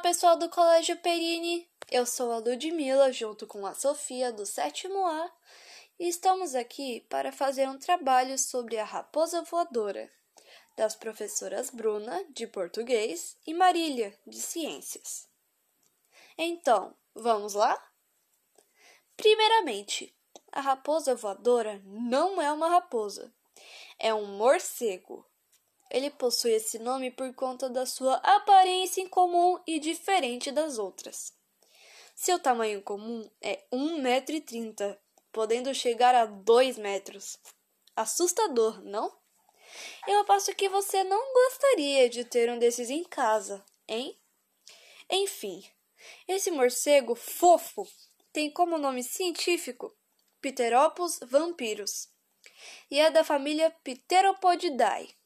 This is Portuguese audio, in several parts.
pessoal do Colégio Perini. Eu sou a Ludmilla, junto com a Sofia, do sétimo A, e estamos aqui para fazer um trabalho sobre a raposa voadora, das professoras Bruna, de português, e Marília, de ciências. Então, vamos lá? Primeiramente, a raposa voadora não é uma raposa, é um morcego. Ele possui esse nome por conta da sua aparência incomum e diferente das outras. Seu tamanho comum é 1,30m, podendo chegar a 2 metros. Assustador, não? Eu aposto que você não gostaria de ter um desses em casa, hein? Enfim, esse morcego fofo tem como nome científico Pteropus vampirus e é da família Pteropodidae.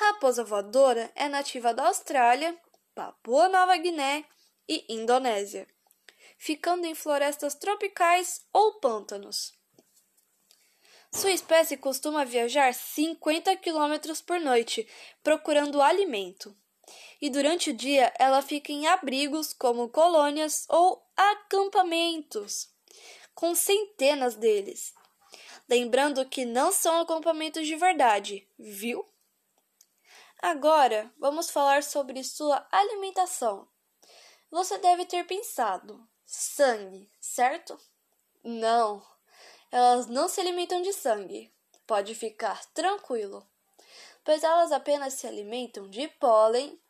Raposa voadora é nativa da Austrália, Papua Nova Guiné e Indonésia, ficando em florestas tropicais ou pântanos. Sua espécie costuma viajar 50 km por noite procurando alimento. E durante o dia ela fica em abrigos como colônias ou acampamentos, com centenas deles. Lembrando que não são acampamentos de verdade, viu? Agora vamos falar sobre sua alimentação. Você deve ter pensado: sangue, certo? Não, elas não se alimentam de sangue. Pode ficar tranquilo, pois elas apenas se alimentam de pólen,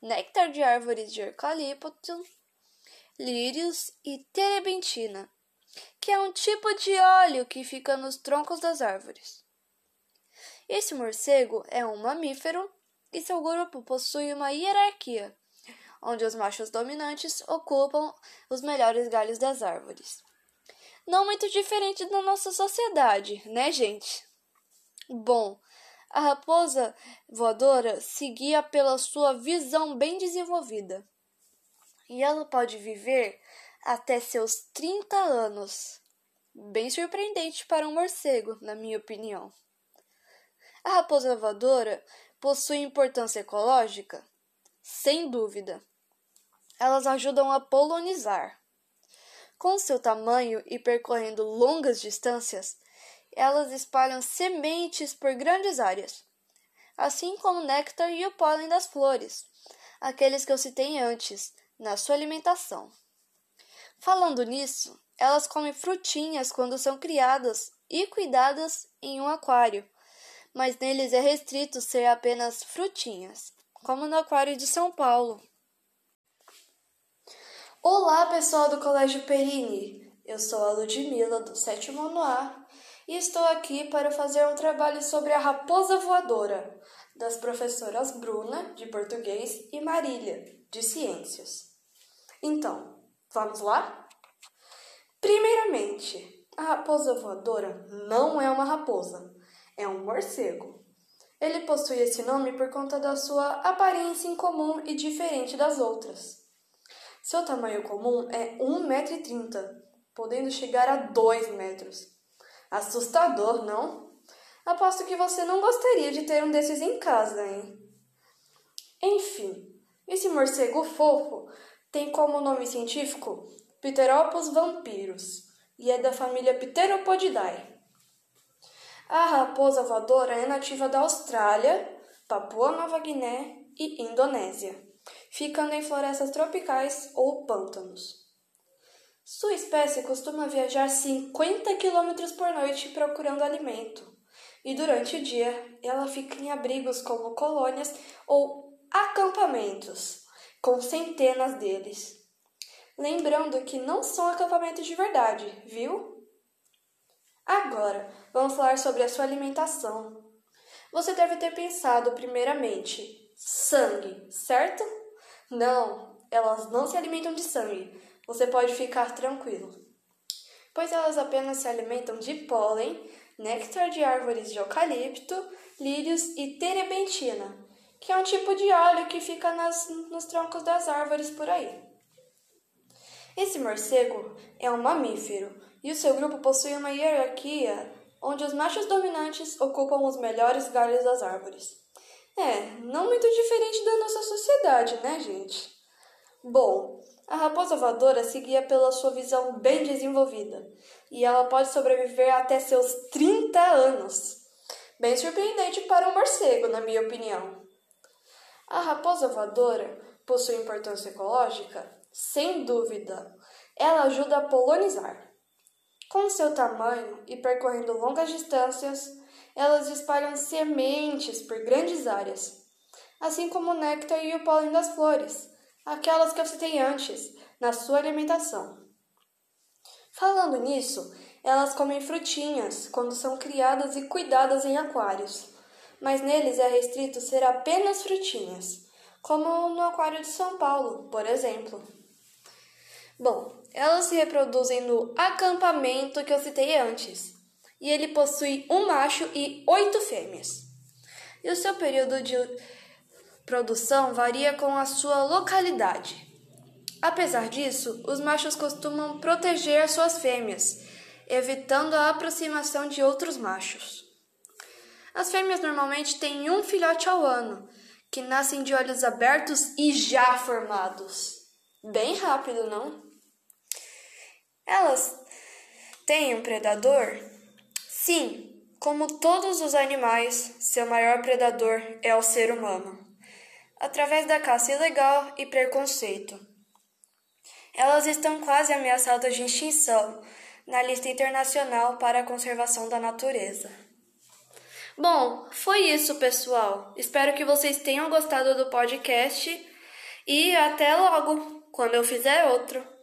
néctar de árvores de eucalipto, lírios e terebentina, que é um tipo de óleo que fica nos troncos das árvores. Esse morcego é um mamífero e seu grupo possui uma hierarquia, onde os machos dominantes ocupam os melhores galhos das árvores. Não muito diferente da nossa sociedade, né, gente? Bom, a raposa voadora se guia pela sua visão bem desenvolvida. E ela pode viver até seus 30 anos. Bem surpreendente para um morcego, na minha opinião. A raposa voadora possui importância ecológica? Sem dúvida. Elas ajudam a polonizar. Com seu tamanho e percorrendo longas distâncias, elas espalham sementes por grandes áreas, assim como o néctar e o pólen das flores, aqueles que eu citei antes, na sua alimentação. Falando nisso, elas comem frutinhas quando são criadas e cuidadas em um aquário, mas neles é restrito ser apenas frutinhas, como no Aquário de São Paulo. Olá, pessoal do Colégio Perini! Eu sou a Ludmilla, do sétimo ano A, e estou aqui para fazer um trabalho sobre a raposa voadora, das professoras Bruna, de português, e Marília, de ciências. Então, vamos lá? Primeiramente, a raposa voadora não é uma raposa, é um morcego. Ele possui esse nome por conta da sua aparência incomum e diferente das outras. Seu tamanho comum é 1,30m, podendo chegar a 2 metros. Assustador, não? Aposto que você não gostaria de ter um desses em casa, hein? Enfim, esse morcego fofo tem como nome científico Pteropus vampirus e é da família Pteropodidae. A raposa voadora é nativa da Austrália, Papua Nova Guiné e Indonésia, ficando em florestas tropicais ou pântanos. Sua espécie costuma viajar 50 km por noite procurando alimento, e durante o dia ela fica em abrigos como colônias ou acampamentos, com centenas deles. Lembrando que não são acampamentos de verdade, viu? Agora, vamos falar sobre a sua alimentação. Você deve ter pensado, primeiramente, sangue, certo? Não, elas não se alimentam de sangue. Você pode ficar tranquilo. Pois elas apenas se alimentam de pólen, néctar de árvores de eucalipto, lírios e terebentina, que é um tipo de óleo que fica nas, nos troncos das árvores por aí. Esse morcego é um mamífero e o seu grupo possui uma hierarquia onde os machos dominantes ocupam os melhores galhos das árvores. É, não muito diferente da nossa sociedade, né, gente? Bom, a raposa voadora seguia pela sua visão bem desenvolvida e ela pode sobreviver até seus 30 anos. Bem surpreendente para um morcego, na minha opinião. A raposa voadora possui importância ecológica? Sem dúvida. Ela ajuda a polonizar. Com seu tamanho e percorrendo longas distâncias, elas espalham sementes por grandes áreas, assim como o néctar e o pólen das flores, aquelas que eu citei antes, na sua alimentação. Falando nisso, elas comem frutinhas quando são criadas e cuidadas em aquários, mas neles é restrito ser apenas frutinhas, como no aquário de São Paulo, por exemplo. Bom, elas se reproduzem no acampamento que eu citei antes, e ele possui um macho e oito fêmeas. E o seu período de produção varia com a sua localidade. Apesar disso, os machos costumam proteger suas fêmeas, evitando a aproximação de outros machos. As fêmeas normalmente têm um filhote ao ano, que nascem de olhos abertos e já formados. Bem rápido, não? Elas têm um predador? Sim, como todos os animais, seu maior predador é o ser humano, através da caça ilegal e preconceito. Elas estão quase ameaçadas de extinção na lista internacional para a conservação da natureza. Bom, foi isso, pessoal. Espero que vocês tenham gostado do podcast e até logo, quando eu fizer outro.